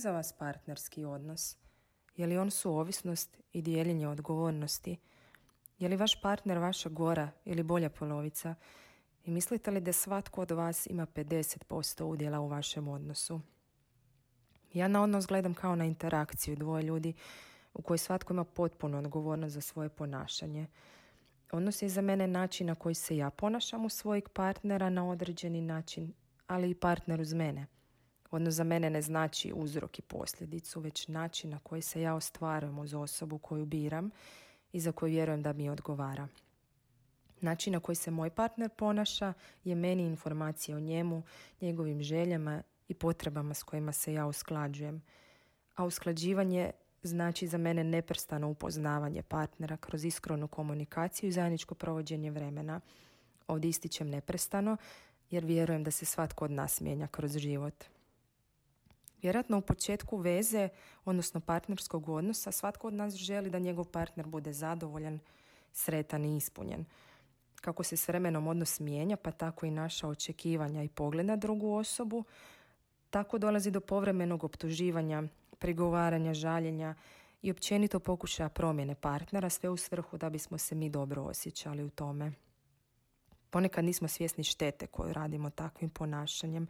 Za vas partnerski odnos? Je li on suovisnost i dijeljenje odgovornosti? Je li vaš partner vaša gora ili bolja polovica? I mislite li da svatko od vas ima 50% udjela u vašem odnosu? Ja na odnos gledam kao na interakciju dvoje ljudi u kojoj svatko ima potpuno odgovornost za svoje ponašanje. Odnos je za mene način na koji se ja ponašam u svojeg partnera na određeni način, ali i partner uz mene – Odnos za mene ne znači uzrok i posljedicu, već način na koji se ja ostvarujem uz osobu koju biram i za koju vjerujem da mi odgovara. Način na koji se moj partner ponaša je meni informacija o njemu, njegovim željama i potrebama s kojima se ja usklađujem. A usklađivanje znači za mene neprstano upoznavanje partnera kroz iskrenu komunikaciju i zajedničko provođenje vremena. Ovdje ističem neprestano jer vjerujem da se svatko od nas mijenja kroz život. Vjerojatno u početku veze, odnosno partnerskog odnosa, svatko od nas želi da njegov partner bude zadovoljan, sretan i ispunjen. Kako se s vremenom odnos mijenja, pa tako i naša očekivanja i pogled na drugu osobu, tako dolazi do povremenog optuživanja, prigovaranja, žaljenja i općenito pokušaja promjene partnera, sve u svrhu da bismo se mi dobro osjećali u tome. Ponekad nismo svjesni štete koju radimo takvim ponašanjem,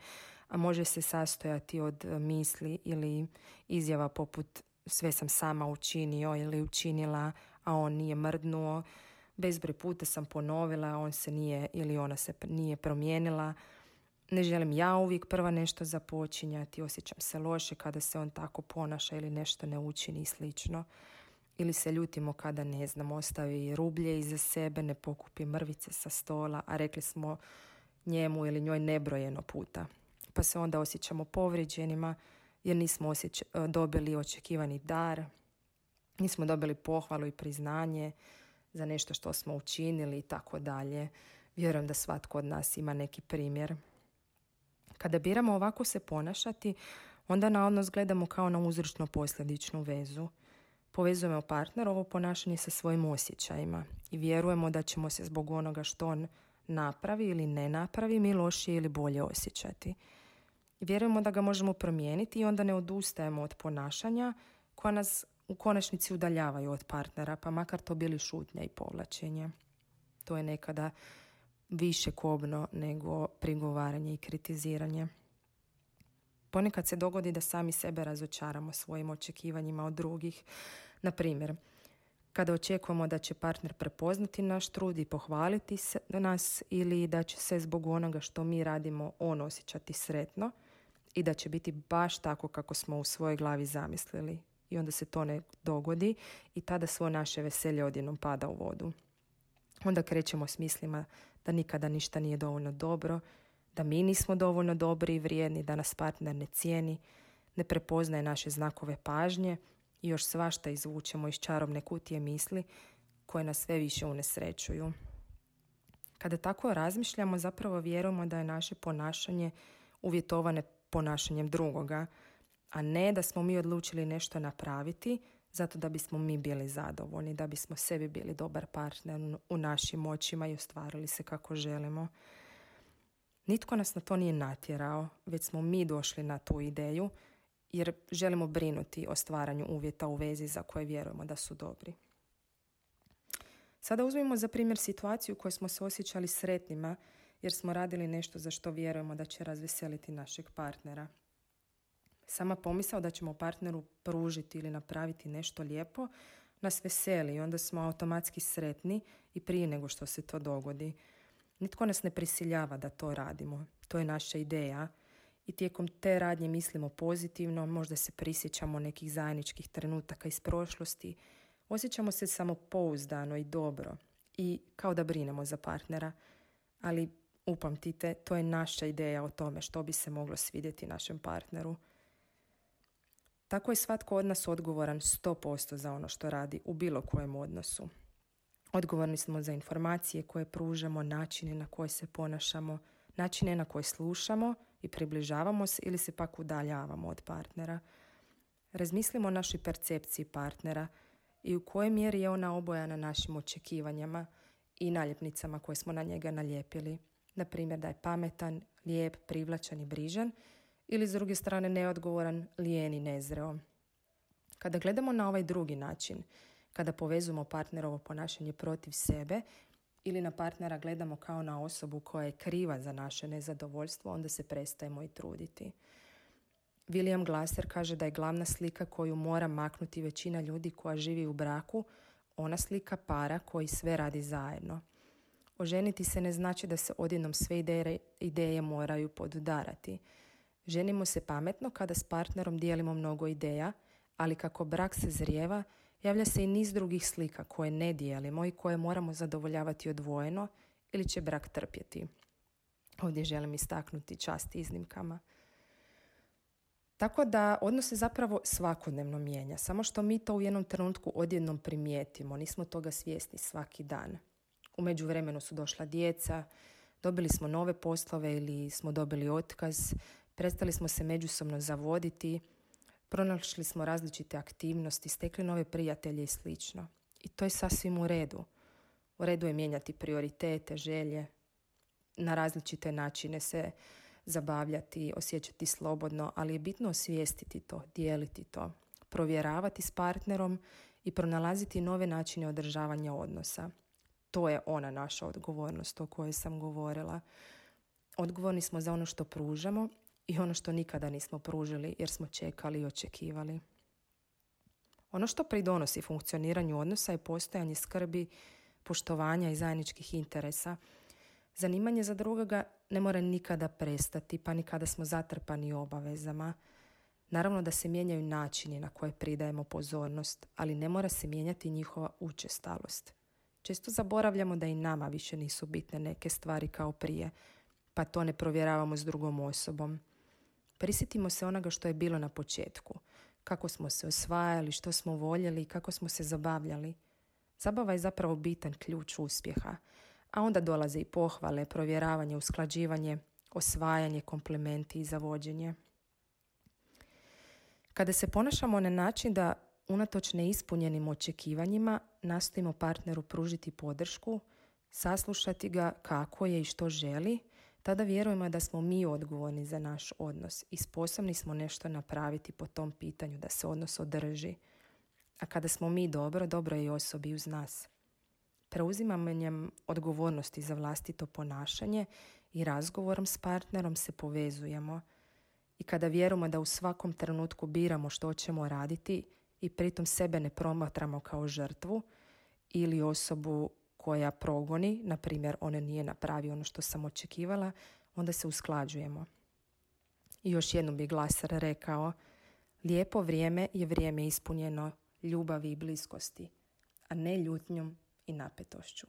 a može se sastojati od e, misli ili izjava poput sve sam sama učinio ili učinila, a on nije mrdnuo. Bezbroj puta sam ponovila, on se nije ili ona se nije promijenila. Ne želim ja uvijek prva nešto započinjati, osjećam se loše kada se on tako ponaša ili nešto ne učini i slično. Ili se ljutimo kada ne znam, ostavi rublje iza sebe, ne pokupi mrvice sa stola, a rekli smo njemu ili njoj nebrojeno puta pa se onda osjećamo povrijeđenima jer nismo e, dobili očekivani dar, nismo dobili pohvalu i priznanje za nešto što smo učinili i tako dalje. Vjerujem da svatko od nas ima neki primjer. Kada biramo ovako se ponašati, onda na odnos gledamo kao na uzročno posljedičnu vezu. Povezujemo partnerovo ponašanje sa svojim osjećajima i vjerujemo da ćemo se zbog onoga što on napravi ili ne napravi mi lošije ili bolje osjećati. Vjerujemo da ga možemo promijeniti i onda ne odustajemo od ponašanja koja nas u konačnici udaljavaju od partnera, pa makar to bili šutnja i povlačenje. To je nekada više kobno nego prigovaranje i kritiziranje. Ponekad se dogodi da sami sebe razočaramo svojim očekivanjima od drugih. Na primjer, kada očekujemo da će partner prepoznati naš trud i pohvaliti nas ili da će se zbog onoga što mi radimo on osjećati sretno – i da će biti baš tako kako smo u svojoj glavi zamislili. I onda se to ne dogodi i tada svo naše veselje odjednom pada u vodu. Onda krećemo s mislima da nikada ništa nije dovoljno dobro, da mi nismo dovoljno dobri i vrijedni, da nas partner ne cijeni, ne prepoznaje naše znakove pažnje i još svašta izvučemo iz čarobne kutije misli koje nas sve više unesrećuju. Kada tako razmišljamo, zapravo vjerujemo da je naše ponašanje uvjetovane ponašanjem drugoga, a ne da smo mi odlučili nešto napraviti zato da bismo mi bili zadovoljni, da bismo sebi bili dobar partner u našim očima i ostvarili se kako želimo. Nitko nas na to nije natjerao, već smo mi došli na tu ideju jer želimo brinuti o stvaranju uvjeta u vezi za koje vjerujemo da su dobri. Sada uzmimo za primjer situaciju u kojoj smo se osjećali sretnima jer smo radili nešto za što vjerujemo da će razveseliti našeg partnera. Sama pomisao da ćemo partneru pružiti ili napraviti nešto lijepo nas veseli i onda smo automatski sretni i prije nego što se to dogodi. Nitko nas ne prisiljava da to radimo. To je naša ideja i tijekom te radnje mislimo pozitivno, možda se prisjećamo nekih zajedničkih trenutaka iz prošlosti, osjećamo se samopouzdano i dobro i kao da brinemo za partnera, ali upamtite, to je naša ideja o tome što bi se moglo svidjeti našem partneru. Tako je svatko od nas odgovoran 100% za ono što radi u bilo kojem odnosu. Odgovorni smo za informacije koje pružamo, načine na koje se ponašamo, načine na koje slušamo i približavamo se ili se pak udaljavamo od partnera. Razmislimo o našoj percepciji partnera i u kojoj mjeri je ona obojana našim očekivanjama i naljepnicama koje smo na njega nalijepili. Na primjer da je pametan, lijep, privlačan i brižan ili s druge strane neodgovoran, lijen i nezreo. Kada gledamo na ovaj drugi način, kada povezujemo partnerovo ponašanje protiv sebe ili na partnera gledamo kao na osobu koja je kriva za naše nezadovoljstvo, onda se prestajemo i truditi. William Glasser kaže da je glavna slika koju mora maknuti većina ljudi koja živi u braku ona slika para koji sve radi zajedno. Oženiti se ne znači da se odjednom sve ideje, ideje moraju podudarati. Ženimo se pametno kada s partnerom dijelimo mnogo ideja, ali kako brak se zrijeva, javlja se i niz drugih slika koje ne dijelimo i koje moramo zadovoljavati odvojeno ili će brak trpjeti. Ovdje želim istaknuti čast iznimkama. Tako da odnos se zapravo svakodnevno mijenja, samo što mi to u jednom trenutku odjednom primijetimo, nismo toga svjesni svaki dan. U međuvremenu su došla djeca, dobili smo nove poslove ili smo dobili otkaz, prestali smo se međusobno zavoditi, pronašli smo različite aktivnosti, stekli nove prijatelje i slično. I to je sasvim u redu. U redu je mijenjati prioritete, želje, na različite načine se zabavljati, osjećati slobodno, ali je bitno osvijestiti to, dijeliti to, provjeravati s partnerom i pronalaziti nove načine održavanja odnosa. To je ona naša odgovornost o kojoj sam govorila. Odgovorni smo za ono što pružamo i ono što nikada nismo pružili jer smo čekali i očekivali. Ono što pridonosi funkcioniranju odnosa je postojanje skrbi, poštovanja i zajedničkih interesa. Zanimanje za drugoga ne mora nikada prestati, pa ni kada smo zatrpani obavezama. Naravno da se mijenjaju načini na koje pridajemo pozornost, ali ne mora se mijenjati njihova učestalost. Često zaboravljamo da i nama više nisu bitne neke stvari kao prije, pa to ne provjeravamo s drugom osobom. Prisjetimo se onoga što je bilo na početku, kako smo se osvajali, što smo voljeli kako smo se zabavljali. Zabava je zapravo bitan ključ uspjeha, a onda dolaze i pohvale, provjeravanje, usklađivanje, osvajanje, komplementi i zavođenje. Kada se ponašamo na način da unatoč neispunjenim očekivanjima nastojimo partneru pružiti podršku, saslušati ga kako je i što želi, tada vjerujemo da smo mi odgovorni za naš odnos i sposobni smo nešto napraviti po tom pitanju da se odnos održi. A kada smo mi dobro, dobro je i osobi uz nas. Preuzimanjem odgovornosti za vlastito ponašanje i razgovorom s partnerom se povezujemo. I kada vjerujemo da u svakom trenutku biramo što ćemo raditi i pritom sebe ne promatramo kao žrtvu ili osobu koja progoni, na primjer on nije napravio ono što sam očekivala, onda se usklađujemo. I još jednom bi glasar rekao, lijepo vrijeme je vrijeme ispunjeno ljubavi i bliskosti, a ne ljutnjom i napetošću.